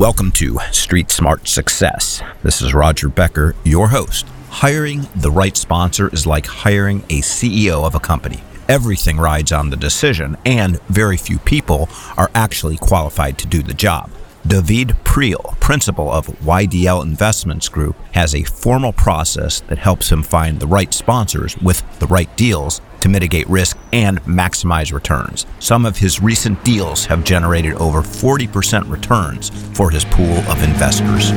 Welcome to Street Smart Success. This is Roger Becker, your host. Hiring the right sponsor is like hiring a CEO of a company. Everything rides on the decision, and very few people are actually qualified to do the job. David Priel, principal of YDL Investments Group, has a formal process that helps him find the right sponsors with the right deals to mitigate risk and maximize returns. Some of his recent deals have generated over 40% returns for his pool of investors.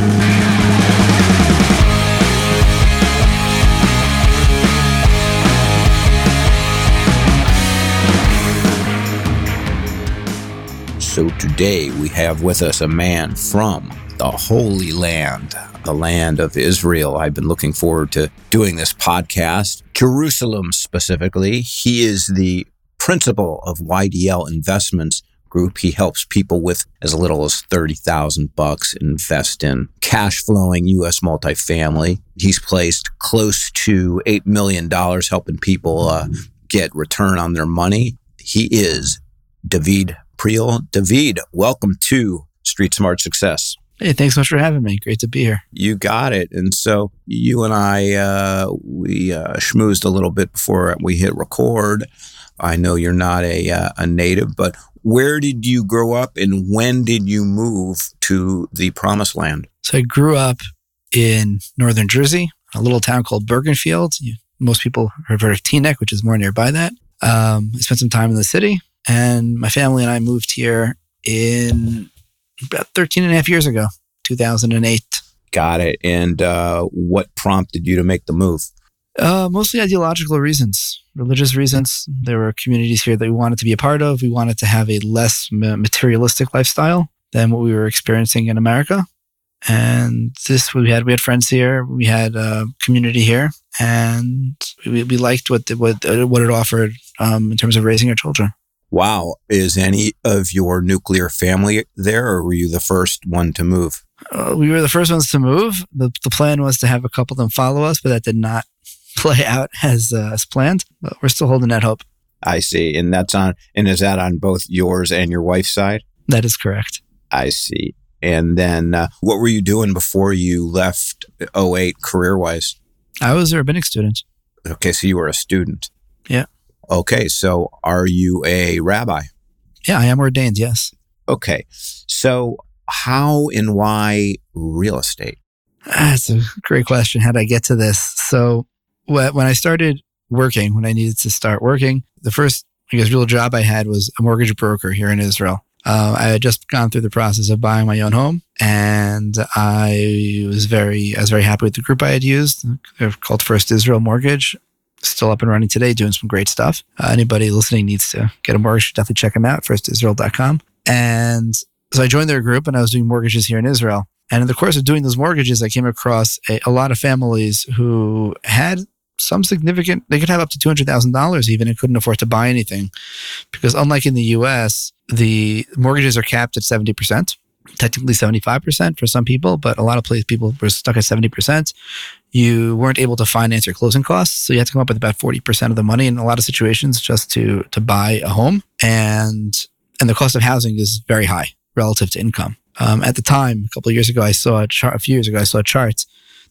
So today we have with us a man from the Holy Land, the land of Israel. I've been looking forward to doing this podcast, Jerusalem specifically. He is the principal of YDL Investments Group. He helps people with as little as 30,000 bucks invest in cash flowing US multifamily. He's placed close to 8 million dollars helping people uh, get return on their money. He is David Priel. David, welcome to Street Smart Success. Hey, thanks so much for having me. Great to be here. You got it. And so you and I, uh, we uh, schmoozed a little bit before we hit record. I know you're not a, uh, a native, but where did you grow up and when did you move to the promised land? So I grew up in northern Jersey, a little town called Bergenfield. Most people have heard of Teaneck, which is more nearby that. Um, I spent some time in the city, and my family and I moved here in about 13 and a half years ago, 2008. Got it. And uh, what prompted you to make the move? Uh, mostly ideological reasons, religious reasons. There were communities here that we wanted to be a part of. We wanted to have a less materialistic lifestyle than what we were experiencing in America. And this, we had we had friends here, we had a community here, and we, we liked what the, what what it offered um, in terms of raising our children. Wow. Is any of your nuclear family there, or were you the first one to move? Uh, we were the first ones to move. The, the plan was to have a couple of them follow us, but that did not play out as, uh, as planned. But we're still holding that hope. I see. And that's on, and is that on both yours and your wife's side? That is correct. I see. And then uh, what were you doing before you left 08 career wise? I was a rabbinic student. Okay. So you were a student. Yeah. Okay, so are you a rabbi? Yeah, I am ordained, yes. Okay, so how and why real estate? That's a great question. How did I get to this? So, when I started working, when I needed to start working, the first, I guess, real job I had was a mortgage broker here in Israel. Uh, I had just gone through the process of buying my own home, and I was very, I was very happy with the group I had used. They're called First Israel Mortgage still up and running today, doing some great stuff. Uh, anybody listening needs to get a mortgage, definitely check them out, firstisrael.com. And so I joined their group and I was doing mortgages here in Israel. And in the course of doing those mortgages, I came across a, a lot of families who had some significant, they could have up to $200,000 even and couldn't afford to buy anything. Because unlike in the US, the mortgages are capped at 70% technically 75% for some people, but a lot of place people were stuck at 70%. You weren't able to finance your closing costs. So you had to come up with about 40% of the money in a lot of situations just to, to buy a home. And, and the cost of housing is very high relative to income. Um, at the time, a couple of years ago, I saw a chart, a few years ago, I saw a chart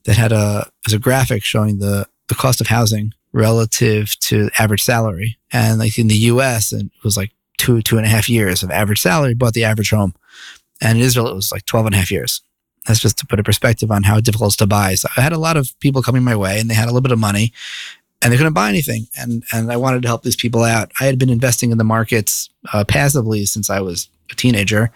that had a, as a graphic showing the, the cost of housing relative to average salary. And like in the US, and it was like two, two and a half years of average salary, bought the average home. And in Israel, it was like 12 and a half years. That's just to put a perspective on how difficult it's to buy. So I had a lot of people coming my way and they had a little bit of money and they couldn't buy anything. And, and I wanted to help these people out. I had been investing in the markets uh, passively since I was a teenager.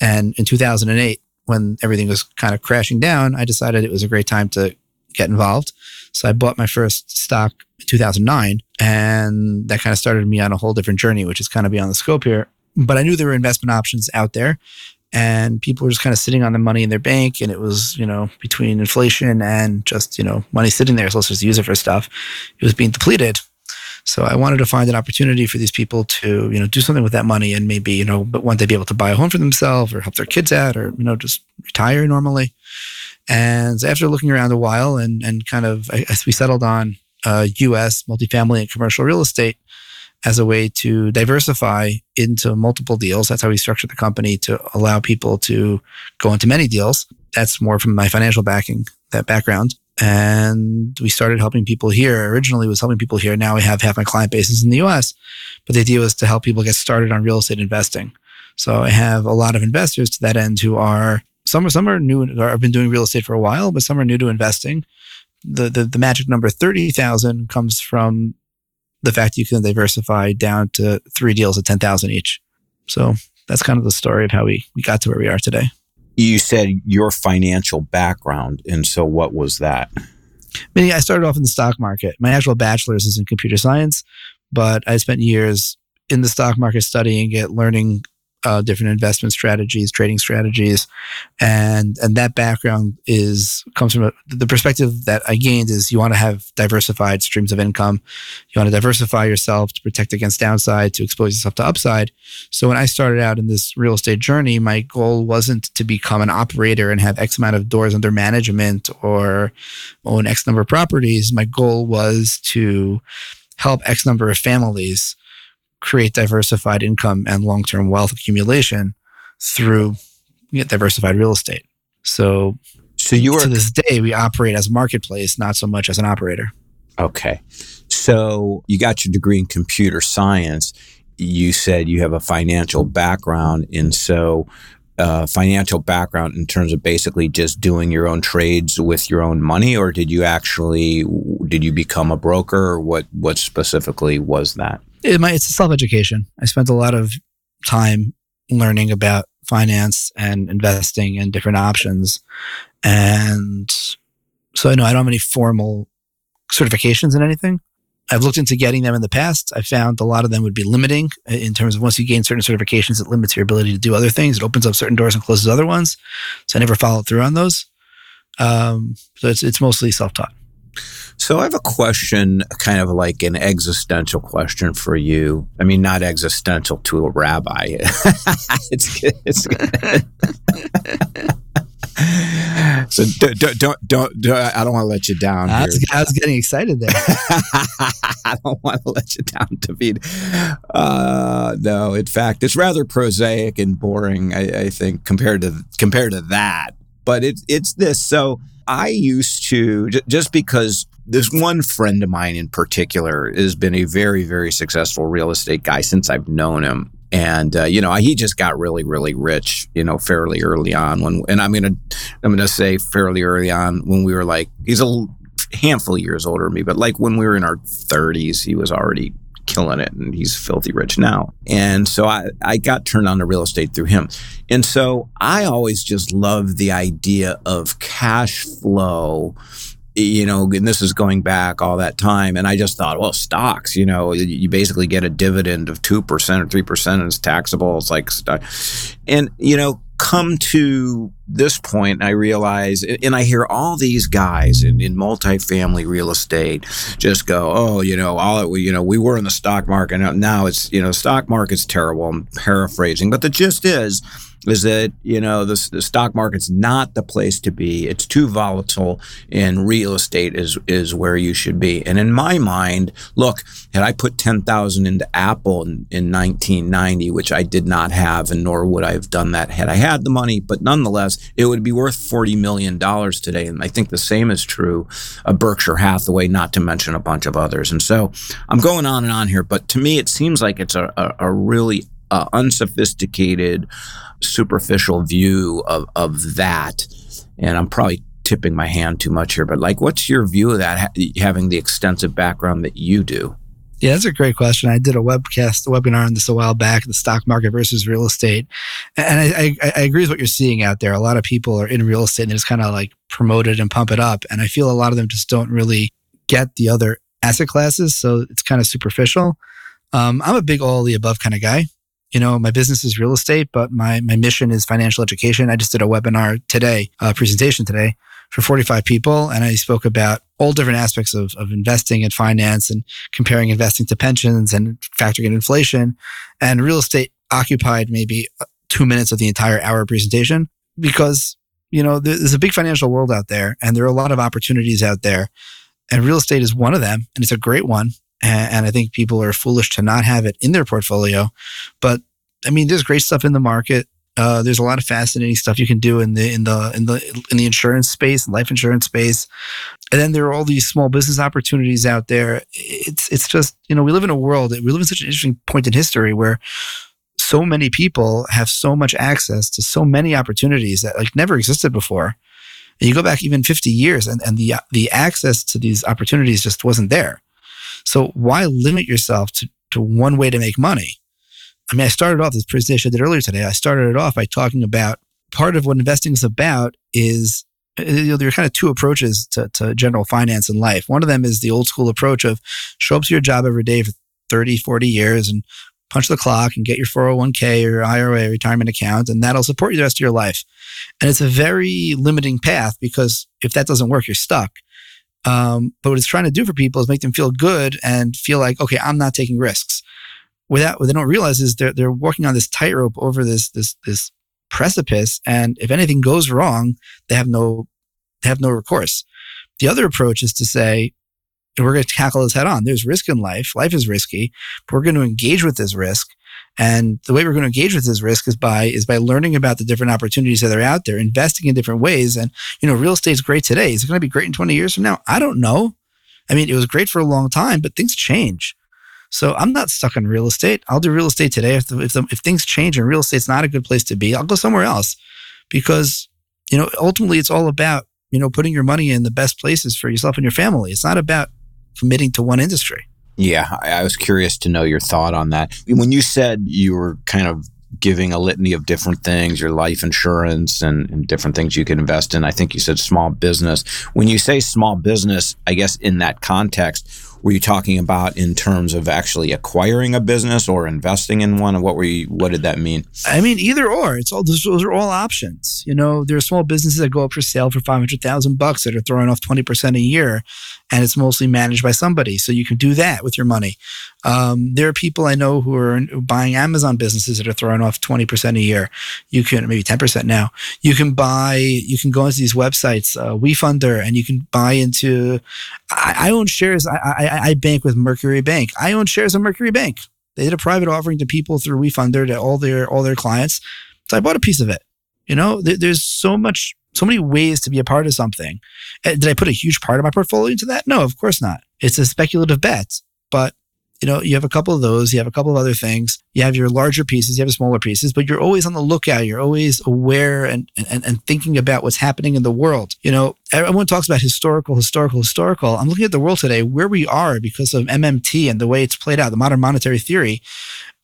And in 2008, when everything was kind of crashing down, I decided it was a great time to get involved. So I bought my first stock in 2009 and that kind of started me on a whole different journey, which is kind of beyond the scope here. But I knew there were investment options out there and people were just kind of sitting on the money in their bank and it was you know between inflation and just you know money sitting there so let's just use it for stuff it was being depleted. So i wanted to find an opportunity for these people to you know do something with that money and maybe you know but one day be able to buy a home for themselves or help their kids out or you know just retire normally. And after looking around a while and and kind of as we settled on uh, us multifamily and commercial real estate as a way to diversify into multiple deals. That's how we structured the company to allow people to go into many deals. That's more from my financial backing, that background. And we started helping people here. Originally was helping people here. Now we have half my client bases in the US. But the idea was to help people get started on real estate investing. So I have a lot of investors to that end who are some are some are new or have been doing real estate for a while, but some are new to investing. The the, the magic number thirty thousand comes from the fact you can diversify down to three deals at ten thousand each. So that's kind of the story of how we we got to where we are today. You said your financial background, and so what was that? Meaning, I started off in the stock market. My actual bachelor's is in computer science, but I spent years in the stock market studying it, learning uh, different investment strategies, trading strategies, and and that background is comes from a, the perspective that I gained is you want to have diversified streams of income. You want to diversify yourself to protect against downside, to expose yourself to upside. So when I started out in this real estate journey, my goal wasn't to become an operator and have X amount of doors under management or own X number of properties. My goal was to help X number of families create diversified income and long term wealth accumulation through you know, diversified real estate. So, so you are to this day we operate as a marketplace, not so much as an operator. Okay, so you got your degree in computer science. You said you have a financial background, and so uh, financial background in terms of basically just doing your own trades with your own money, or did you actually did you become a broker, or what what specifically was that? It it's a self education. I spent a lot of time learning about finance and investing and different options, and so I know I don't have any formal certifications in anything. I've looked into getting them in the past. I found a lot of them would be limiting in terms of once you gain certain certifications, it limits your ability to do other things. It opens up certain doors and closes other ones. So I never followed through on those. Um, so it's it's mostly self taught. So I have a question, kind of like an existential question for you. I mean, not existential to a rabbi. it's, it's so don't, don't, don't, don't, I don't want to let you down. I was, I was getting excited there. I don't want to let you down, David. Uh, no, in fact, it's rather prosaic and boring. I, I think compared to compared to that. But it's it's this. So I used to just because this one friend of mine in particular has been a very very successful real estate guy since I've known him. And uh, you know he just got really really rich you know fairly early on when and i'm gonna i'm gonna say fairly early on when we were like he's a handful of years older than me but like when we were in our 30s he was already killing it and he's filthy rich now and so i i got turned on to real estate through him and so i always just loved the idea of cash flow you know, and this is going back all that time. And I just thought, well, stocks, you know, you basically get a dividend of 2% or 3% and it's taxable. It's like, and, you know, come to this point, I realize, and I hear all these guys in, in multifamily real estate just go, oh, you know, all you know, we were in the stock market. Now it's, you know, stock market's terrible. I'm paraphrasing, but the gist is, is that you know the, the stock market's not the place to be it's too volatile and real estate is is where you should be and in my mind look had i put 10000 into apple in, in 1990 which i did not have and nor would i have done that had i had the money but nonetheless it would be worth 40 million dollars today and i think the same is true of berkshire hathaway not to mention a bunch of others and so i'm going on and on here but to me it seems like it's a, a, a really uh, unsophisticated superficial view of, of that. And I'm probably tipping my hand too much here, but like, what's your view of that, having the extensive background that you do? Yeah, that's a great question. I did a webcast, a webinar on this a while back, the stock market versus real estate. And I, I, I agree with what you're seeing out there. A lot of people are in real estate and they just kind of like promote it and pump it up. And I feel a lot of them just don't really get the other asset classes. So it's kind of superficial. Um, I'm a big all the above kind of guy you know, my business is real estate, but my, my mission is financial education. I just did a webinar today, a presentation today for 45 people. And I spoke about all different aspects of, of investing and finance and comparing investing to pensions and factoring in inflation. And real estate occupied maybe uh, two minutes of the entire hour presentation because, you know, there's a big financial world out there and there are a lot of opportunities out there. And real estate is one of them. And it's a great one. And, and I think people are foolish to not have it in their portfolio. But I mean, there's great stuff in the market. Uh, there's a lot of fascinating stuff you can do in the in the in the in the insurance space, life insurance space, and then there are all these small business opportunities out there. It's it's just you know we live in a world we live in such an interesting point in history where so many people have so much access to so many opportunities that like never existed before. And you go back even 50 years and, and the the access to these opportunities just wasn't there. So why limit yourself to, to one way to make money? I mean, I started off this presentation I did earlier today. I started it off by talking about part of what investing is about is you know, there are kind of two approaches to, to general finance in life. One of them is the old school approach of show up to your job every day for 30, 40 years and punch the clock and get your 401k or IRA retirement account, and that'll support you the rest of your life. And it's a very limiting path because if that doesn't work, you're stuck. Um, but what it's trying to do for people is make them feel good and feel like, okay, I'm not taking risks without what they don't realize is they're they're walking on this tightrope over this this this precipice, and if anything goes wrong, they have no they have no recourse. The other approach is to say, we're going to tackle this head on. There's risk in life. Life is risky, but we're going to engage with this risk. And the way we're going to engage with this risk is by is by learning about the different opportunities that are out there, investing in different ways. And you know, real estate's great today. Is it going to be great in 20 years from now? I don't know. I mean, it was great for a long time, but things change. So I'm not stuck in real estate. I'll do real estate today. If, the, if, the, if things change and real estate's not a good place to be, I'll go somewhere else because, you know, ultimately it's all about, you know, putting your money in the best places for yourself and your family. It's not about committing to one industry. Yeah, I was curious to know your thought on that. When you said you were kind of giving a litany of different things, your life insurance and, and, different things you can invest in. I think you said small business. When you say small business, I guess in that context, were you talking about in terms of actually acquiring a business or investing in one? What were you? What did that mean? I mean, either or. It's all those are all options. You know, there are small businesses that go up for sale for five hundred thousand bucks that are throwing off twenty percent a year, and it's mostly managed by somebody. So you can do that with your money. Um, there are people I know who are buying Amazon businesses that are throwing off 20% a year. You can, maybe 10% now. You can buy, you can go into these websites, uh, WeFunder, and you can buy into, I, I own shares. I, I, I bank with Mercury Bank. I own shares of Mercury Bank. They did a private offering to people through WeFunder to all their, all their clients. So I bought a piece of it. You know, there, there's so much, so many ways to be a part of something. Uh, did I put a huge part of my portfolio into that? No, of course not. It's a speculative bet, but you know, you have a couple of those, you have a couple of other things, you have your larger pieces, you have smaller pieces, but you're always on the lookout. You're always aware and, and, and thinking about what's happening in the world. You know, everyone talks about historical, historical, historical. I'm looking at the world today, where we are because of MMT and the way it's played out, the modern monetary theory.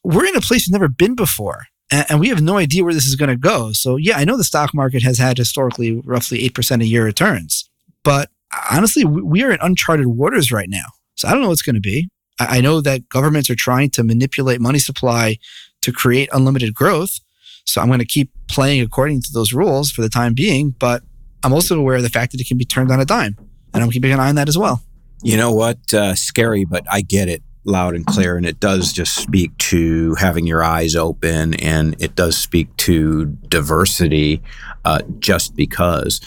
We're in a place we've never been before. And we have no idea where this is going to go. So, yeah, I know the stock market has had historically roughly 8% a year returns, but honestly, we are in uncharted waters right now. So I don't know what's going to be. I know that governments are trying to manipulate money supply to create unlimited growth. So I'm going to keep playing according to those rules for the time being. But I'm also aware of the fact that it can be turned on a dime. And I'm keeping an eye on that as well. You know what? Uh, scary, but I get it loud and clear. And it does just speak to having your eyes open and it does speak to diversity uh, just because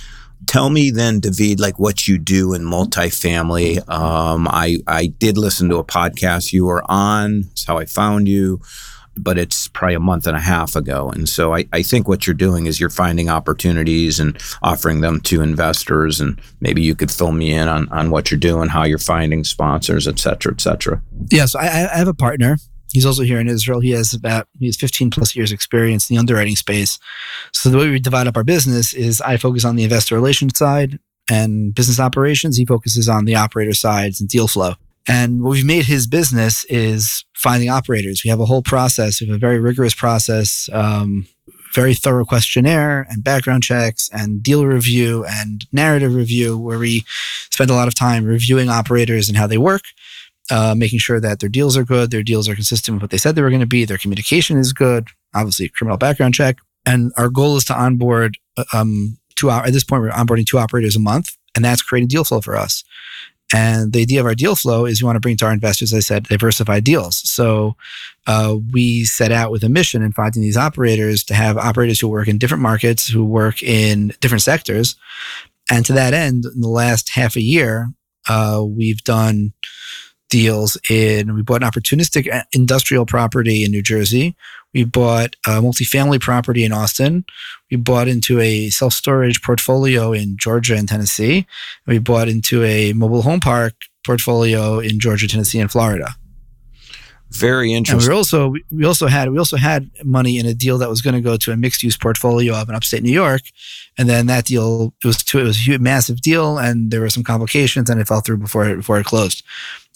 tell me then, David, like what you do in multifamily. Um, I I did listen to a podcast you were on. That's how I found you, but it's probably a month and a half ago. And so I, I think what you're doing is you're finding opportunities and offering them to investors. And maybe you could fill me in on, on what you're doing, how you're finding sponsors, et cetera, et cetera. Yeah, so I, I have a partner He's also here in Israel. He has about he has 15 plus years experience in the underwriting space. So the way we divide up our business is I focus on the investor relations side and business operations. He focuses on the operator sides and deal flow. And what we've made his business is finding operators. We have a whole process. We have a very rigorous process, um, very thorough questionnaire and background checks and deal review and narrative review, where we spend a lot of time reviewing operators and how they work uh, making sure that their deals are good, their deals are consistent with what they said they were going to be, their communication is good, obviously criminal background check. And our goal is to onboard uh, um, two at this point we're onboarding two operators a month, and that's creating deal flow for us. And the idea of our deal flow is we want to bring to our investors, as I said, diversified deals. So uh, we set out with a mission in finding these operators to have operators who work in different markets, who work in different sectors. And to that end, in the last half a year, uh, we've done deals in, we bought an opportunistic uh, industrial property in New Jersey. We bought a multifamily property in Austin. We bought into a self storage portfolio in Georgia and Tennessee. We bought into a mobile home park portfolio in Georgia, Tennessee, and Florida. Very interesting. And we also we also had we also had money in a deal that was going to go to a mixed use portfolio up in upstate New York, and then that deal it was too, it was a massive deal, and there were some complications, and it fell through before it, before it closed.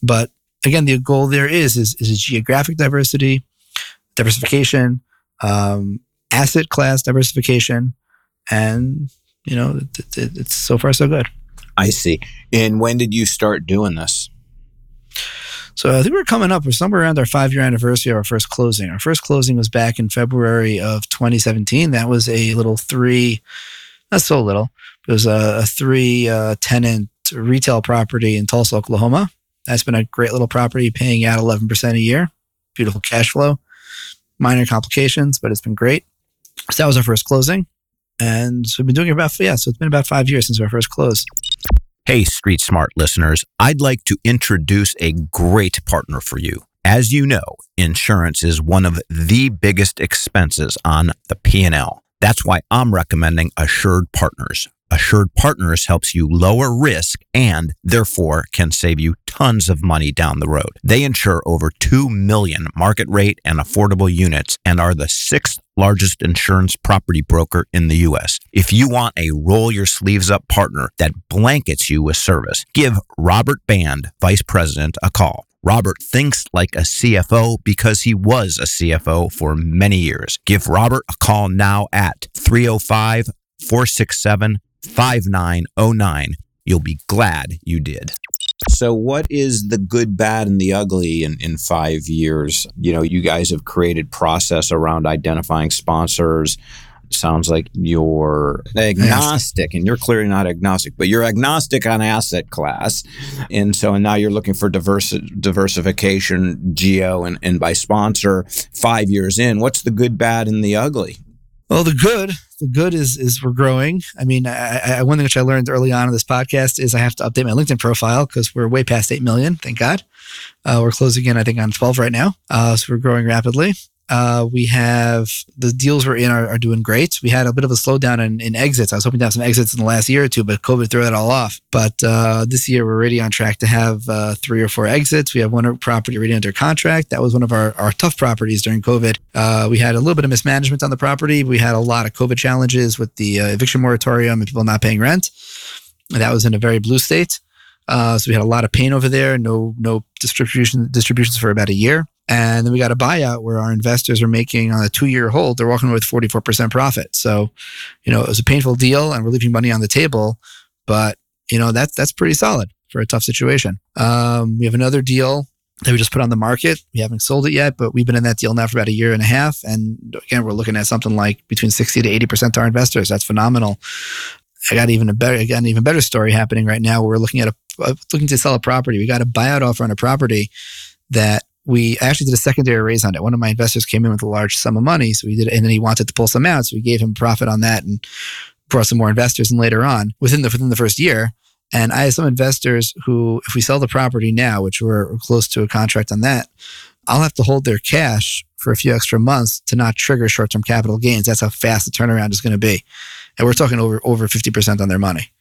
But again, the goal there is is is geographic diversity, diversification, um, asset class diversification, and you know it, it, it's so far so good. I see. And when did you start doing this? So I think we're coming up. We're somewhere around our five year anniversary of our first closing. Our first closing was back in February of 2017. That was a little three, not so little. It was a, a three uh, tenant retail property in Tulsa, Oklahoma. That's been a great little property, paying out 11% a year. Beautiful cash flow. Minor complications, but it's been great. So that was our first closing. And so we've been doing it about, yeah, so it's been about five years since our first close. Hey, Street Smart listeners, I'd like to introduce a great partner for you. As you know, insurance is one of the biggest expenses on the P&L. That's why I'm recommending Assured Partners. Assured Partners helps you lower risk and therefore can save you tons of money down the road. They insure over 2 million market rate and affordable units and are the sixth largest insurance property broker in the U.S. If you want a roll your sleeves up partner that blankets you with service, give Robert Band, Vice President, a call. Robert thinks like a CFO because he was a CFO for many years. Give Robert a call now at 305 467 5909. You'll be glad you did. So, what is the good, bad, and the ugly in, in five years? You know, you guys have created process around identifying sponsors. Sounds like you're agnostic, and you're clearly not agnostic, but you're agnostic on asset class. And so and now you're looking for diversification, geo, and, and by sponsor five years in. What's the good, bad, and the ugly? Well, the good, the good is is we're growing. I mean, I, I, one thing which I learned early on in this podcast is I have to update my LinkedIn profile because we're way past eight million. Thank God. Uh, we're closing in, I think, on twelve right now. Uh, so we're growing rapidly. Uh, we have the deals we're in are, are, doing great. We had a bit of a slowdown in, in, exits. I was hoping to have some exits in the last year or two, but COVID threw that all off. But uh, this year, we're already on track to have uh, three or four exits. We have one property already under contract. That was one of our, our tough properties during COVID. Uh, we had a little bit of mismanagement on the property. We had a lot of COVID challenges with the uh, eviction moratorium and people not paying rent. And that was in a very blue state. Uh, so we had a lot of pain over there. No, no distribution distributions for about a year. And then we got a buyout where our investors are making on a two year hold, they're walking away with 44% profit. So, you know, it was a painful deal and we're leaving money on the table, but you know, that's, that's pretty solid for a tough situation. Um, we have another deal that we just put on the market. We haven't sold it yet, but we've been in that deal now for about a year and a half. And again, we're looking at something like between 60 to 80% to our investors. That's phenomenal. I got even a better, again, even better story happening right now. We're looking at a, uh, looking to sell a property. We got a buyout offer on a property that we actually did a secondary raise on it. One of my investors came in with a large sum of money, so we did, and then he wanted to pull some out, so we gave him profit on that and brought some more investors. And later on, within the within the first year, and I have some investors who, if we sell the property now, which we're close to a contract on that, I'll have to hold their cash for a few extra months to not trigger short term capital gains. That's how fast the turnaround is going to be, and we're talking over over fifty percent on their money.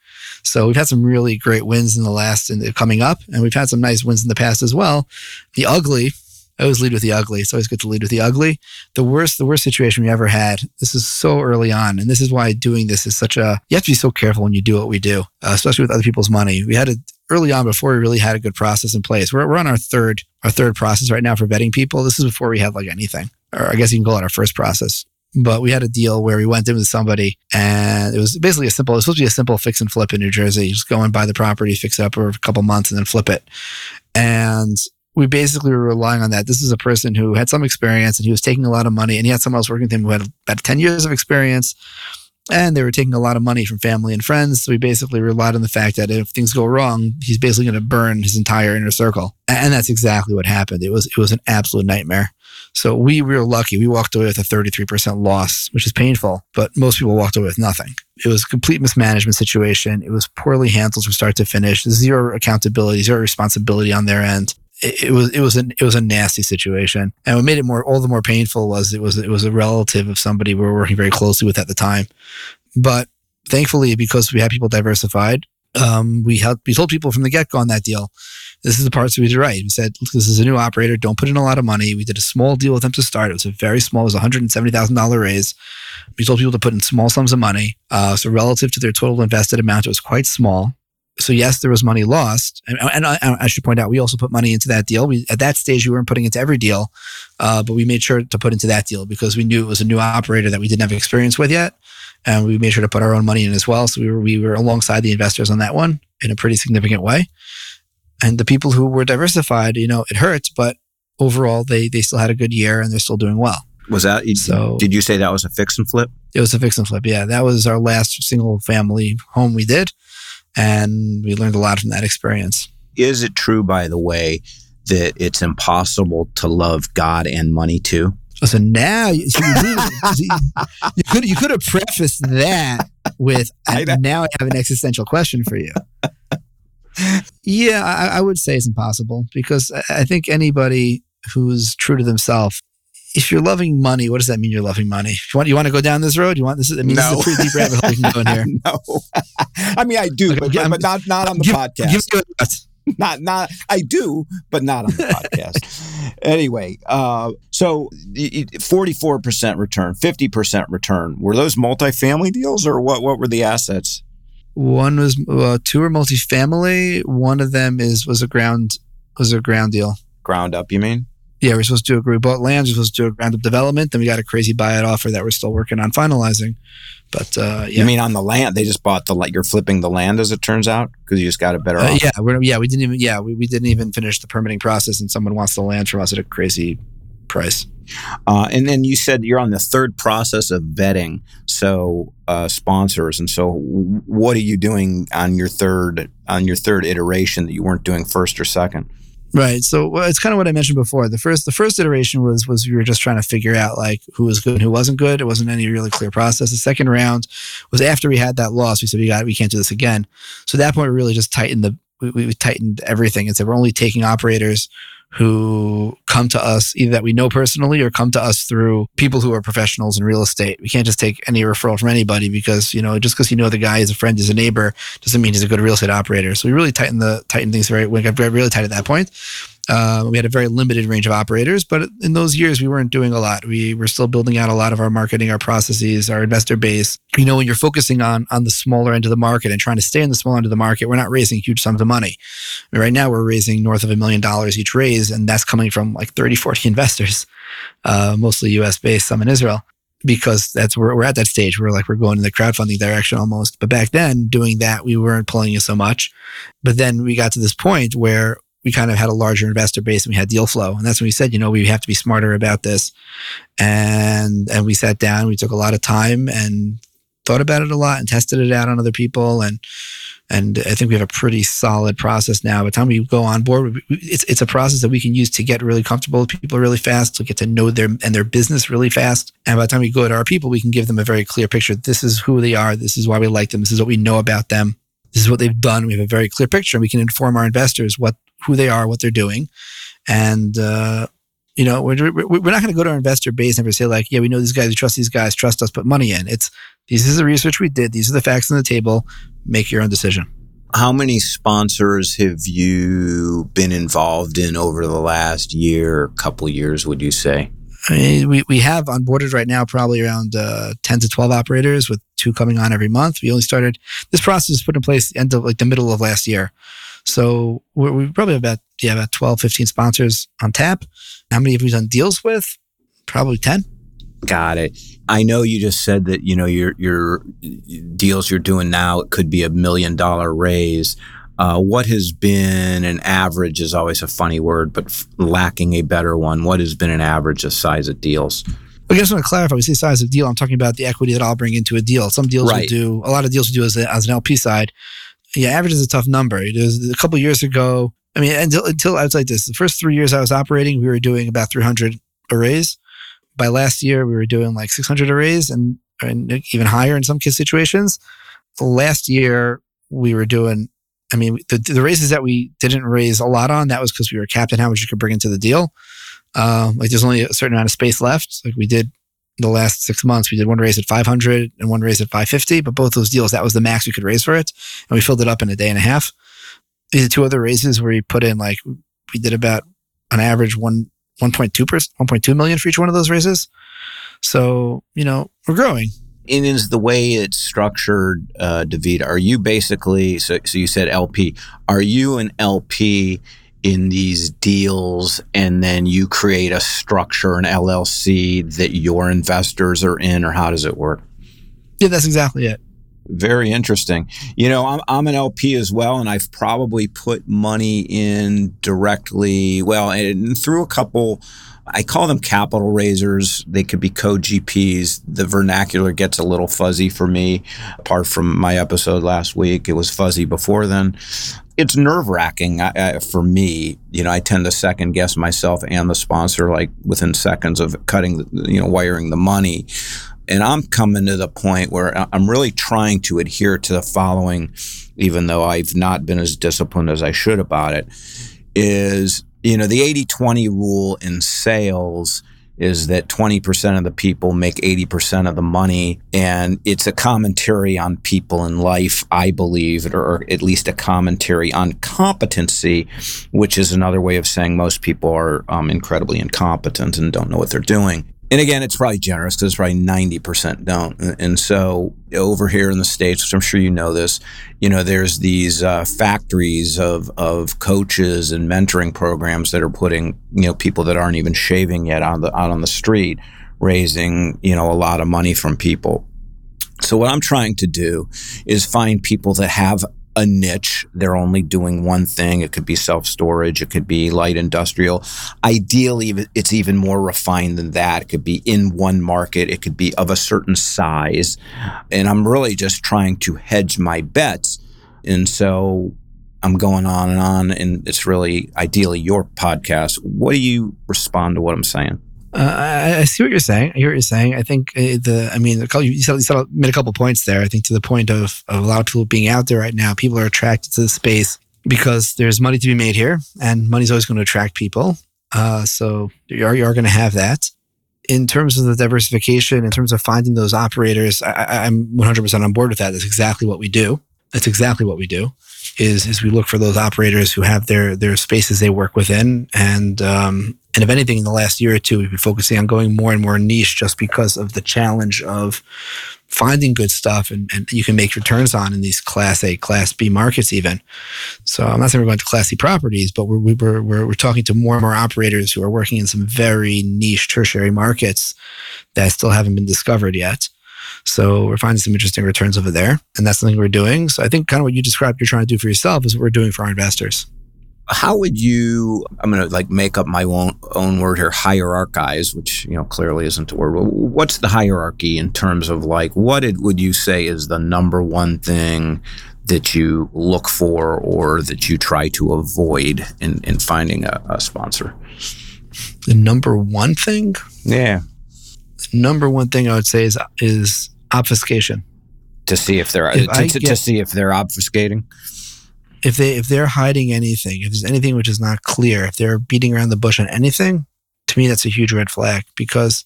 So we've had some really great wins in the last and coming up, and we've had some nice wins in the past as well. The ugly, I always lead with the ugly. It's always good to lead with the ugly. The worst, the worst situation we ever had. This is so early on, and this is why doing this is such a. You have to be so careful when you do what we do, uh, especially with other people's money. We had it early on before we really had a good process in place. We're, we're on our third our third process right now for vetting people. This is before we had like anything, or I guess you can call it our first process but we had a deal where we went in with somebody and it was basically a simple, it was supposed to be a simple fix and flip in New Jersey. Just go and buy the property, fix it up for a couple months and then flip it. And we basically were relying on that. This is a person who had some experience and he was taking a lot of money and he had someone else working with him who had about 10 years of experience and they were taking a lot of money from family and friends. So we basically relied on the fact that if things go wrong, he's basically going to burn his entire inner circle. And that's exactly what happened. It was, it was an absolute nightmare. So we were lucky. We walked away with a 33% loss, which is painful, but most people walked away with nothing. It was a complete mismanagement situation. It was poorly handled from start to finish, zero accountability, zero responsibility on their end. it, it was it was an it was a nasty situation. And what made it more all the more painful was it was it was a relative of somebody we were working very closely with at the time. But thankfully, because we had people diversified, um, we helped we told people from the get go on that deal. This is the parts we did right. We said, this is a new operator. Don't put in a lot of money. We did a small deal with them to start. It was a very small, it was $170,000 raise. We told people to put in small sums of money. Uh, so relative to their total invested amount, it was quite small. So yes, there was money lost, and, and I, I, should point out we also put money into that deal. We at that stage we weren't putting into every deal, uh, but we made sure to put into that deal because we knew it was a new operator that we didn't have experience with yet, and we made sure to put our own money in as well. So we were we were alongside the investors on that one in a pretty significant way. And the people who were diversified, you know, it hurts, but overall they they still had a good year and they're still doing well. Was that so? Did you say that was a fix and flip? It was a fix and flip. Yeah, that was our last single family home we did, and we learned a lot from that experience. Is it true, by the way, that it's impossible to love God and money too? So now you, you, you could you could have prefaced that with now I have an existential question for you. Yeah, I, I, would say it's impossible because I think anybody who's true to themselves, if you're loving money, what does that mean? You're loving money. You want you want to go down this road? You want this? Is, I mean, no. this is a pretty deep rabbit hole we can go in here. no, I mean I do, okay, but, but, not not on the podcast. Give not not I do, but not on the podcast. anyway, uh, so forty four percent return, fifty percent return. Were those multifamily deals, or what? What were the assets? One was uh, two are multifamily. One of them is was a ground was a ground deal. Ground up, you mean? Yeah, we're supposed to do a we bought land. We're supposed to do a ground up development. Then we got a crazy buyout offer that we're still working on finalizing. But uh, yeah. you mean on the land? They just bought the like you're flipping the land as it turns out because you just got a better. Uh, yeah, we're, yeah, we didn't even yeah we, we didn't even finish the permitting process, and someone wants the land from us at a crazy price. Uh, and then you said you're on the third process of vetting, so uh, sponsors. And so, what are you doing on your third on your third iteration that you weren't doing first or second? Right. So well, it's kind of what I mentioned before. The first the first iteration was was we were just trying to figure out like who was good and who wasn't good. It wasn't any really clear process. The second round was after we had that loss. We said we got we can't do this again. So at that point, we really just tightened the we, we tightened everything and said we're only taking operators who come to us either that we know personally or come to us through people who are professionals in real estate. We can't just take any referral from anybody because, you know, just because you know the guy is a friend, is a neighbor, doesn't mean he's a good real estate operator. So we really tighten the tighten things very we got really tight at that point. Uh, we had a very limited range of operators, but in those years, we weren't doing a lot. We were still building out a lot of our marketing, our processes, our investor base. You know, when you're focusing on on the smaller end of the market and trying to stay in the small end of the market, we're not raising huge sums of money. Right now, we're raising north of a million dollars each raise, and that's coming from like 30, 40 investors, uh, mostly US based, some in Israel because that's where we're at that stage. We're like, we're going in the crowdfunding direction almost. But back then, doing that, we weren't pulling in so much. But then we got to this point where we kind of had a larger investor base and we had deal flow. And that's when we said, you know, we have to be smarter about this. And and we sat down, we took a lot of time and thought about it a lot and tested it out on other people and and I think we have a pretty solid process now. By the time we go on board, it's it's a process that we can use to get really comfortable with people really fast, to get to know their and their business really fast. And by the time we go to our people, we can give them a very clear picture. This is who they are. This is why we like them. This is what we know about them. This is what they've done. We have a very clear picture, and we can inform our investors what who they are, what they're doing, and uh, you know we're we're not going to go to our investor base and ever say like, yeah, we know these guys, we trust these guys, trust us, put money in. It's this is the research we did, these are the facts on the table. Make your own decision. How many sponsors have you been involved in over the last year, couple years? Would you say? I mean, we, we have onboarded right now probably around uh, 10 to 12 operators with two coming on every month. We only started this process was put in place end of like the middle of last year. So we probably have about, yeah, about 12, 15 sponsors on tap. How many have we done deals with? Probably 10. Got it. I know you just said that, you know, your, your deals you're doing now, it could be a million dollar raise. Uh, what has been an average is always a funny word, but f- lacking a better one. What has been an average of size of deals? I just want to clarify. We say size of deal. I'm talking about the equity that I'll bring into a deal. Some deals right. we do, a lot of deals we do as, a, as an LP side yeah, average is a tough number. It was a couple years ago. I mean, until, until I was like this, the first three years I was operating, we were doing about 300 arrays. By last year, we were doing like 600 arrays and, and even higher in some case situations. Last year, we were doing I mean, the, the raises that we didn't raise a lot on, that was because we were capped in how much you could bring into the deal. Uh, like there's only a certain amount of space left. Like we did the last six months, we did one raise at 500 and one raise at 550, but both those deals, that was the max we could raise for it. And we filled it up in a day and a half. These two other raises where we put in like, we did about on average one, 1.2 1.2 million for each one of those raises. So, you know, we're growing. And is the way it's structured, uh, David, are you basically, so, so you said LP, are you an LP in these deals and then you create a structure, an LLC that your investors are in, or how does it work? Yeah, that's exactly it. Very interesting. You know, I'm, I'm an LP as well, and I've probably put money in directly, well, and through a couple, I call them capital raisers. They could be co GPs. The vernacular gets a little fuzzy for me, apart from my episode last week. It was fuzzy before then it's nerve wracking for me. You know, I tend to second guess myself and the sponsor, like within seconds of cutting, the, you know, wiring the money. And I'm coming to the point where I'm really trying to adhere to the following, even though I've not been as disciplined as I should about it, is, you know, the 80 20 rule in sales is that 20% of the people make 80% of the money. And it's a commentary on people in life, I believe, or at least a commentary on competency, which is another way of saying most people are um, incredibly incompetent and don't know what they're doing and again, it's probably generous because it's probably 90% don't. And so over here in the States, which I'm sure you know this, you know, there's these uh, factories of, of coaches and mentoring programs that are putting, you know, people that aren't even shaving yet on the, out on the street, raising, you know, a lot of money from people. So what I'm trying to do is find people that have a niche. They're only doing one thing. It could be self storage. It could be light industrial. Ideally, it's even more refined than that. It could be in one market. It could be of a certain size. And I'm really just trying to hedge my bets. And so I'm going on and on. And it's really ideally your podcast. What do you respond to what I'm saying? Uh, I, see what you're saying. I hear what you're saying. I think uh, the, I mean, you said, you said, made a couple points there. I think to the point of, of a lot of people being out there right now, people are attracted to the space because there's money to be made here and money's always going to attract people. Uh, so you are, you are going to have that. In terms of the diversification, in terms of finding those operators, I, I'm 100% on board with that. That's exactly what we do. That's exactly what we do. Is is we look for those operators who have their their spaces they work within, and um, and if anything, in the last year or two, we've been focusing on going more and more niche just because of the challenge of finding good stuff and, and you can make returns on in these class A, class B markets even. So I'm not saying we're going to class C properties, but we're, we're, we're, we're talking to more and more operators who are working in some very niche tertiary markets that still haven't been discovered yet. So we're finding some interesting returns over there. And that's something we're doing. So I think kind of what you described you're trying to do for yourself is what we're doing for our investors how would you i'm going to like make up my own, own word here hierarchize which you know clearly isn't a word what's the hierarchy in terms of like what it, would you say is the number one thing that you look for or that you try to avoid in, in finding a, a sponsor the number one thing yeah number one thing i would say is is obfuscation to see if they're if to, to, get, to see if they're obfuscating if they if they're hiding anything, if there's anything which is not clear, if they're beating around the bush on anything, to me that's a huge red flag because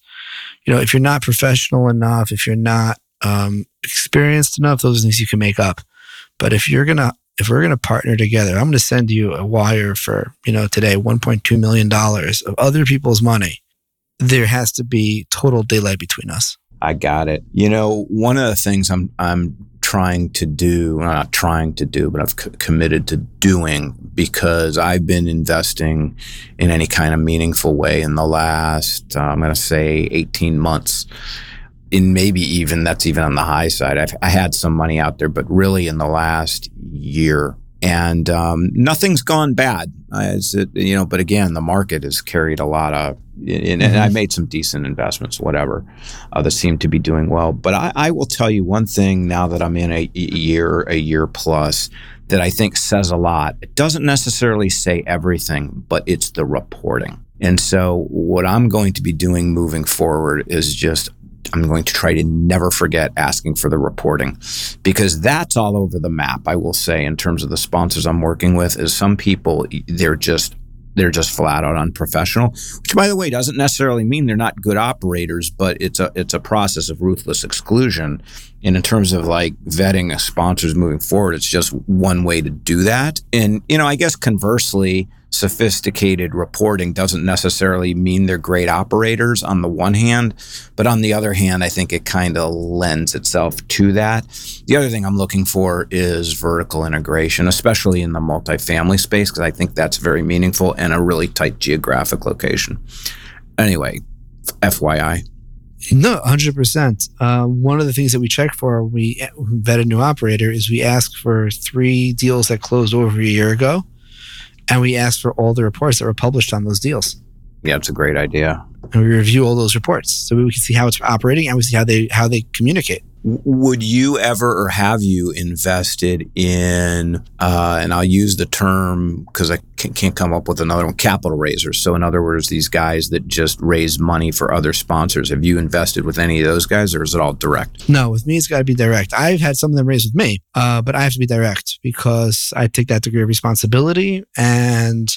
you know if you're not professional enough, if you're not um, experienced enough, those are things you can make up. But if you're gonna if we're gonna partner together, I'm gonna send you a wire for you know today 1.2 million dollars of other people's money. There has to be total daylight between us. I got it. You know, one of the things I'm I'm trying to do, not trying to do, but I've c- committed to doing because I've been investing in any kind of meaningful way in the last, uh, I'm going to say 18 months. In maybe even that's even on the high side. I've, I had some money out there, but really in the last year, and um, nothing's gone bad. As it, you know, but again, the market has carried a lot of, and, mm-hmm. I made some decent investments, whatever, uh, that seemed to be doing well. But I, I, will tell you one thing now that I'm in a, a year, a year plus, that I think says a lot. It doesn't necessarily say everything, but it's the reporting. And so, what I'm going to be doing moving forward is just I'm going to try to never forget asking for the reporting because that's all over the map. I will say in terms of the sponsors I'm working with is some people they're just they're just flat out unprofessional, which by the way doesn't necessarily mean they're not good operators, but it's a it's a process of ruthless exclusion. And in terms of like vetting sponsors moving forward, it's just one way to do that. And you know, I guess conversely, sophisticated reporting doesn't necessarily mean they're great operators on the one hand, but on the other hand, I think it kind of lends itself to that. The other thing I'm looking for is vertical integration, especially in the multifamily space, because I think that's very meaningful and a really tight geographic location. Anyway, FYI. No, 100%. Uh, one of the things that we check for when we vet a new operator is we ask for three deals that closed over a year ago and we ask for all the reports that were published on those deals. Yeah, it's a great idea. And we review all those reports so we can see how it's operating and we see how they how they communicate. Would you ever or have you invested in, uh, and I'll use the term because I can't come up with another one, capital raisers. So, in other words, these guys that just raise money for other sponsors. Have you invested with any of those guys or is it all direct? No, with me, it's got to be direct. I've had some of them raise with me, uh, but I have to be direct because I take that degree of responsibility and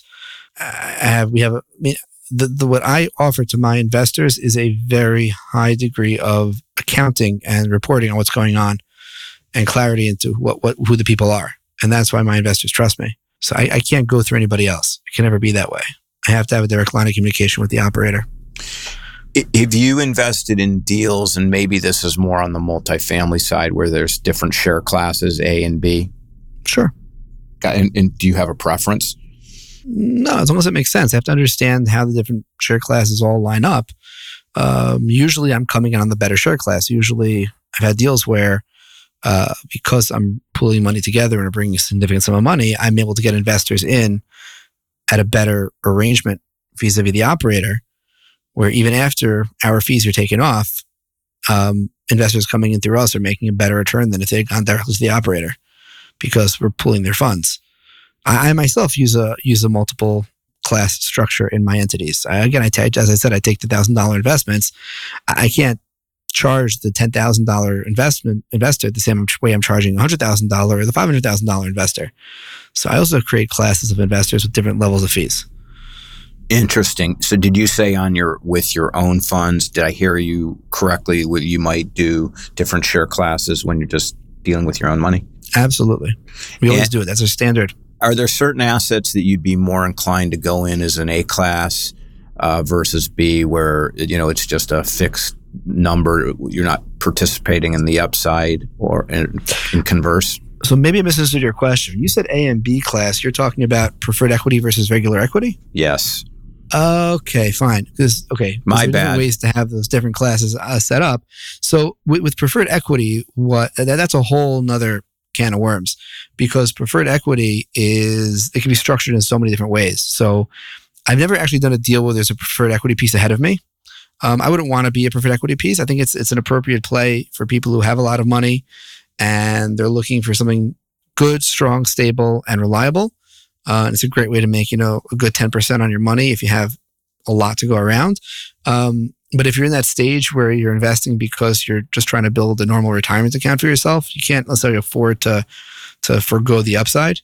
I have, we have, a, I mean, the, the, what I offer to my investors is a very high degree of accounting and reporting on what's going on and clarity into what, what who the people are. And that's why my investors trust me. So I, I can't go through anybody else. It can never be that way. I have to have a direct line of communication with the operator. If you invested in deals, and maybe this is more on the multifamily side where there's different share classes, A and B? Sure. And, and do you have a preference? No, as long as it makes sense. I have to understand how the different share classes all line up. Um, usually, I'm coming in on the better share class. Usually, I've had deals where uh, because I'm pulling money together and bringing a significant sum of money, I'm able to get investors in at a better arrangement vis-a-vis the operator, where even after our fees are taken off, um, investors coming in through us are making a better return than if they'd gone directly to the operator because we're pulling their funds. I, I myself use a use a multiple class structure in my entities. I, again, I take, as I said, I take the thousand dollar investments. I, can't charge the ten thousand dollar investment investor the same way I'm charging a hundred thousand dollar or the five hundred thousand dollar investor. So I also create classes of investors with different levels of fees. Interesting. So did you say on your with your own funds? Did I hear you correctly? You might do different share classes when you're just dealing with your own money. Absolutely, we always and, do it. That's our standard are there certain assets that you'd be more inclined to go in as an A class uh, versus B, where you know it's just a fixed number? You're not participating in the upside, or in, in converse. So maybe I misunderstood your question. You said A and B class. You're talking about preferred equity versus regular equity. Yes. Okay, fine. Because okay, my bad. Ways to have those different classes uh, set up. So with, with preferred equity, what that, that's a whole nother can of worms because preferred equity is it can be structured in so many different ways. So I've never actually done a deal where there's a preferred equity piece ahead of me. Um, I wouldn't want to be a preferred equity piece. I think it's it's an appropriate play for people who have a lot of money and they're looking for something good, strong, stable, and reliable. Uh, and it's a great way to make you know a good ten percent on your money if you have a lot to go around. Um, but if you're in that stage where you're investing because you're just trying to build a normal retirement account for yourself, you can't necessarily afford to to forego the upside.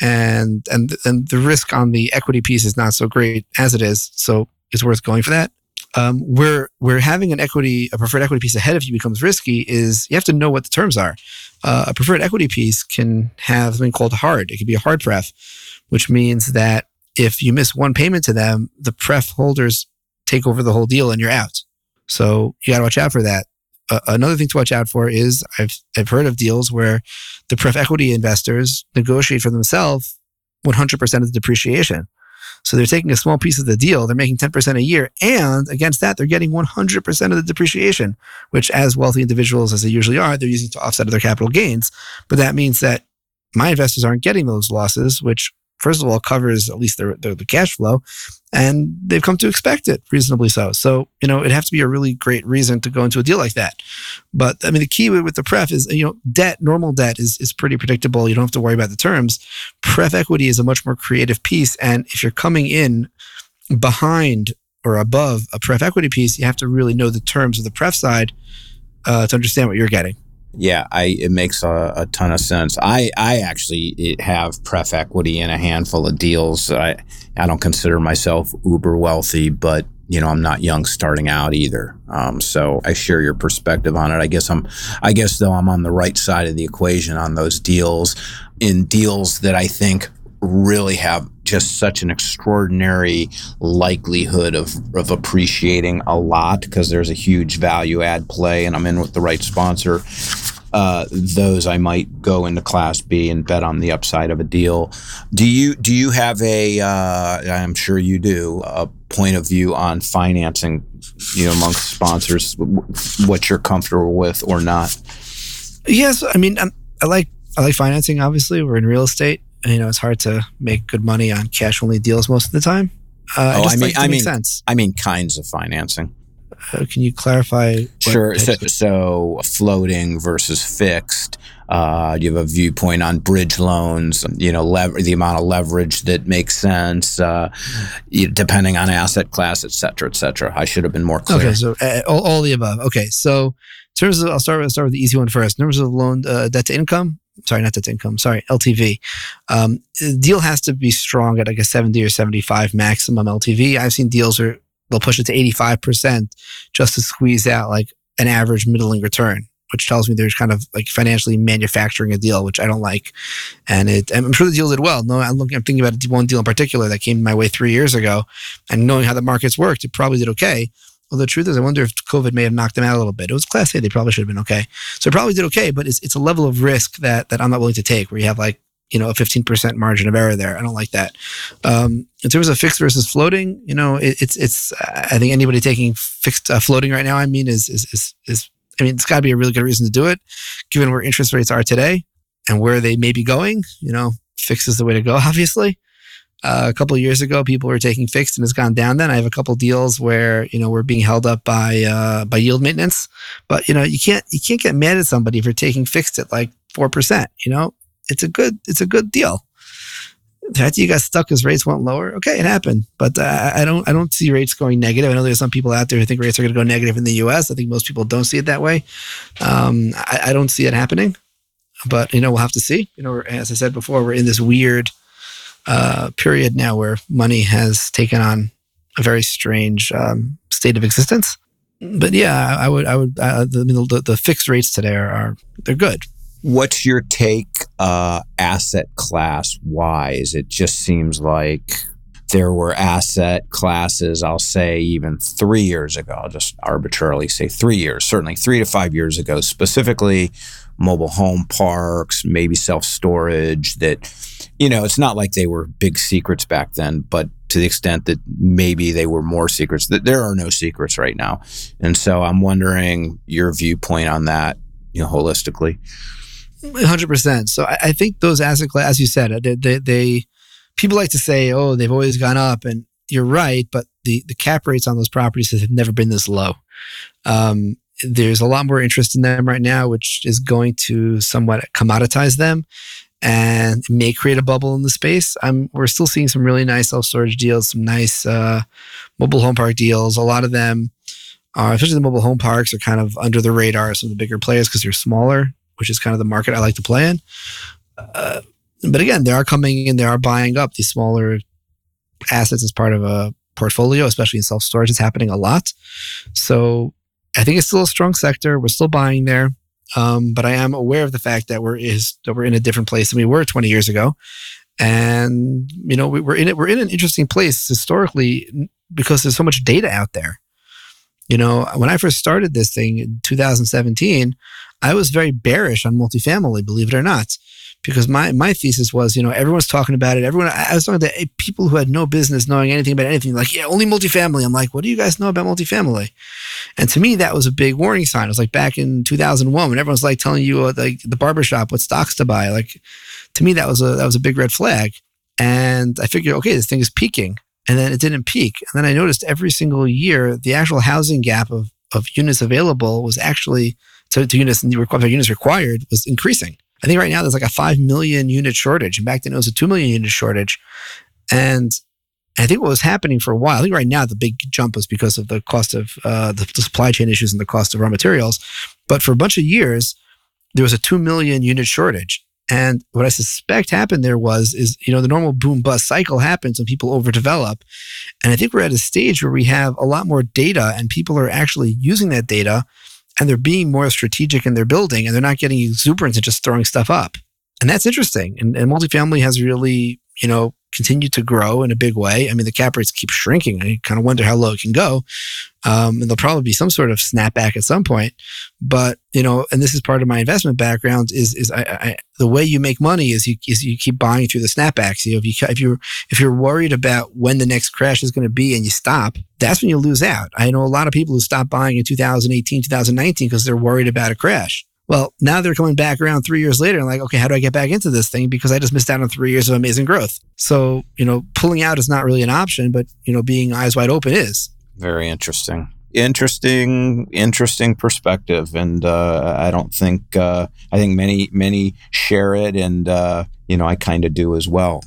And and and the risk on the equity piece is not so great as it is. So it's worth going for that. Um, where where having an equity, a preferred equity piece ahead of you becomes risky is you have to know what the terms are. Uh, a preferred equity piece can have something called hard. It could be a hard pref, which means that if you miss one payment to them, the pref holders take over the whole deal and you're out. So you got to watch out for that. Another thing to watch out for is I've I've heard of deals where the pref equity investors negotiate for themselves 100% of the depreciation. So they're taking a small piece of the deal, they're making 10% a year, and against that, they're getting 100% of the depreciation, which, as wealthy individuals as they usually are, they're using to offset their capital gains. But that means that my investors aren't getting those losses, which first of all covers at least their, their, the cash flow and they've come to expect it reasonably so. So you know it has to be a really great reason to go into a deal like that. But i mean the key with, with the pref is you know debt normal debt is, is pretty predictable. You don't have to worry about the terms. Pref equity is a much more creative piece and if you're coming in behind or above a pref equity piece, you have to really know the terms of the pref side uh, to understand what you're getting. Yeah, I it makes a, a, ton of sense. I I actually have pref equity in a handful of deals. I I don't consider myself uber wealthy, but you know I'm not young starting out either. Um, so I share your perspective on it. I guess I'm I guess though I'm on the right side of the equation on those deals. In deals that I think really have just such an extraordinary likelihood of, of appreciating a lot because there's a huge value add play and I'm in with the right sponsor. Uh, those I might go into Class B and bet on the upside of a deal. Do you do you have a? Uh, I'm sure you do a point of view on financing, you know, amongst sponsors, what you're comfortable with or not. Yes, I mean, I'm, I like I like financing. Obviously, we're in real estate you know, it's hard to make good money on cash only deals most of the time. Uh, oh, I mean, I mean, sense. I mean, kinds of financing. Uh, can you clarify? Sure. So, so, floating versus fixed. Uh, you have a viewpoint on bridge loans. You know, lever- the amount of leverage that makes sense, uh, depending on asset class, et cetera, et cetera. I should have been more clear. Okay, so uh, all, all the above. Okay, so in terms of, I'll start. I'll start with the easy one first. In terms of loan uh, debt to income, sorry, not debt income, sorry, LTV. Um, deal has to be strong at like a 70 or 75 maximum LTV. I've seen deals where they'll push it to 85% just to squeeze out like an average middling return, which tells me there's kind of like financially manufacturing a deal, which I don't like. And it, I'm sure the deal did well. No, I'm looking, I'm thinking about one deal in particular that came my way three years ago and knowing how the markets worked, it probably did okay. Well, the truth is, I wonder if COVID may have knocked them out a little bit. It was Class A; they probably should have been okay. So it probably did okay, but it's it's a level of risk that that I'm not willing to take, where you have like you know a 15% margin of error there. I don't like that. Um, in terms of fixed versus floating, you know, it, it's it's. I think anybody taking fixed uh, floating right now, I mean, is is is, is I mean, it's got to be a really good reason to do it, given where interest rates are today and where they may be going. You know, fixed is the way to go, obviously. Uh, a couple years ago, people were taking fixed and it's gone down. Then I have a couple deals where you know we're being held up by uh, by yield maintenance. But you know you can't you can't get mad at somebody for taking fixed at like four percent. You know it's a good it's a good deal. That you got stuck because rates went lower, okay, it happened. But uh, I don't I don't see rates going negative. I know there's some people out there who think rates are going to go negative in the U.S. I think most people don't see it that way. Um, I, I don't see it happening. But you know we'll have to see. You know, as I said before, we're in this weird uh, period now where money has taken on a very strange um, state of existence. But yeah, I would, I would, uh, the, the, the, fixed rates today are, are, they're good. What's your take, uh, asset class wise? It just seems like there were asset classes, I'll say even three years ago, I'll just arbitrarily say three years, certainly three to five years ago, specifically mobile home parks, maybe self storage that you know, it's not like they were big secrets back then, but to the extent that maybe they were more secrets, that there are no secrets right now. And so I'm wondering your viewpoint on that, you know, holistically. 100%. So I, I think those asset class, as you said, they, they, they, people like to say, oh, they've always gone up. And you're right, but the, the cap rates on those properties have never been this low. Um, there's a lot more interest in them right now, which is going to somewhat commoditize them and may create a bubble in the space. I'm we're still seeing some really nice self storage deals, some nice uh, mobile home park deals. A lot of them, are, especially the mobile home parks, are kind of under the radar of some of the bigger players because they're smaller, which is kind of the market I like to play in. Uh, but again, they are coming in, they are buying up these smaller assets as part of a portfolio, especially in self storage. It's happening a lot. So I think it's still a strong sector. We're still buying there. Um, but I am aware of the fact that we're is that we're in a different place than we were 20 years ago, and you know we, we're in it. We're in an interesting place historically because there's so much data out there. You know, when I first started this thing in 2017, I was very bearish on multifamily, believe it or not because my my thesis was, you know, everyone's talking about it. Everyone, I was talking to eh, people who had no business knowing anything about anything. Like, yeah, only multifamily. I'm like, what do you guys know about multifamily? And to me, that was a big warning sign. It was like back in 2001 when everyone's like telling you, uh, like the barbershop, what stocks to buy. Like, to me, that was a that was a big red flag. And I figured, okay, this thing is peaking, and then it didn't peak. And then I noticed every single year, the actual housing gap of of units available was actually to, to units and units required was increasing. I think right now there's like a 5 million unit shortage. And back then it was a 2 million unit shortage. And I think what was happening for a while, I think right now the big jump was because of the cost of uh, the, the supply chain issues and the cost of raw materials. But for a bunch of years, there was a 2 million unit shortage. And what I suspect happened there was, is, you know, the normal boom bust cycle happens when people overdevelop. And I think we're at a stage where we have a lot more data and people are actually using that data and they're being more strategic in their building and they're not getting exuberance and just throwing stuff up. And that's interesting. And, and multifamily has really, you know, continue to grow in a big way. I mean, the cap rates keep shrinking. I kind of wonder how low it can go. Um, and there'll probably be some sort of snapback at some point. But you know, and this is part of my investment background is is I, I, the way you make money is you is you keep buying through the snapbacks. You know, if you if you if you're worried about when the next crash is going to be and you stop, that's when you lose out. I know a lot of people who stop buying in 2018, 2019 because they're worried about a crash. Well, now they're coming back around three years later and like, okay, how do I get back into this thing? Because I just missed out on three years of amazing growth. So, you know, pulling out is not really an option, but, you know, being eyes wide open is. Very interesting. Interesting, interesting perspective. And uh, I don't think, uh, I think many, many share it. And, uh, you know, I kind of do as well.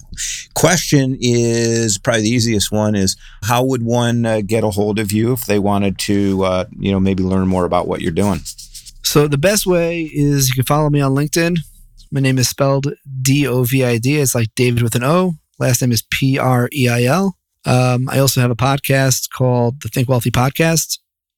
Question is probably the easiest one is how would one uh, get a hold of you if they wanted to, uh, you know, maybe learn more about what you're doing? So the best way is you can follow me on LinkedIn. My name is spelled D O V I D. It's like David with an O. Last name is P R E I L. Um, I also have a podcast called the Think Wealthy Podcast.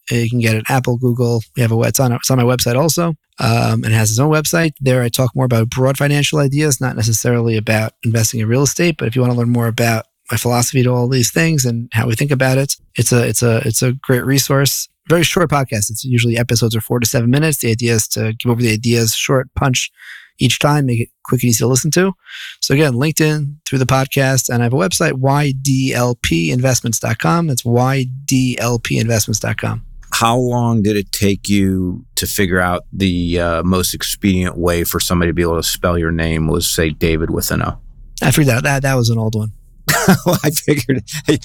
You can get it Apple, Google. We have a it's on it's on my website also. Um, and it has its own website. There, I talk more about broad financial ideas, not necessarily about investing in real estate. But if you want to learn more about my philosophy to all these things and how we think about it, it's a it's a it's a great resource very short podcast. It's usually episodes are four to seven minutes. The idea is to give over the ideas short punch each time, make it quick and easy to listen to. So again, LinkedIn through the podcast, and I have a website, ydlpinvestments.com. That's ydlpinvestments.com. How long did it take you to figure out the uh, most expedient way for somebody to be able to spell your name was say David with an O? I figured out that that was an old one. well, I figured.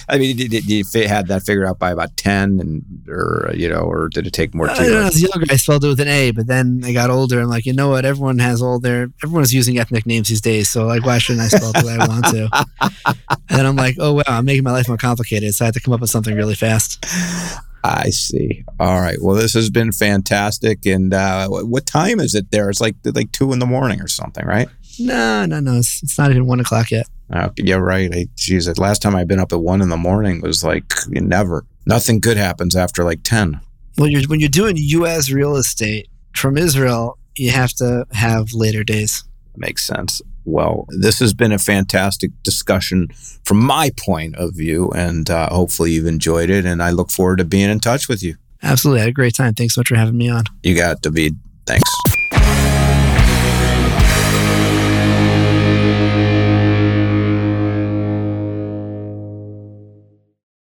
I mean, did, did you had that figured out by about ten, and or you know, or did it take more time? I, I was younger. I spelled it with an A, but then I got older and like, you know what? Everyone has all their. Everyone's using ethnic names these days, so like, why shouldn't I spell it the way I want to? and then I'm like, oh wow, I'm making my life more complicated, so I had to come up with something really fast. I see. All right. Well, this has been fantastic. And uh, what time is it there? It's like like two in the morning or something, right? No, no, no. It's, it's not even one o'clock yet. Uh, yeah, right. I, geez, the last time I've been up at one in the morning was like never. Nothing good happens after like ten. Well, you're, when you're doing U.S. real estate from Israel, you have to have later days. Makes sense. Well, this has been a fantastic discussion from my point of view, and uh, hopefully you've enjoyed it. And I look forward to being in touch with you. Absolutely. I had a great time. Thanks so much for having me on. You got David. Thanks.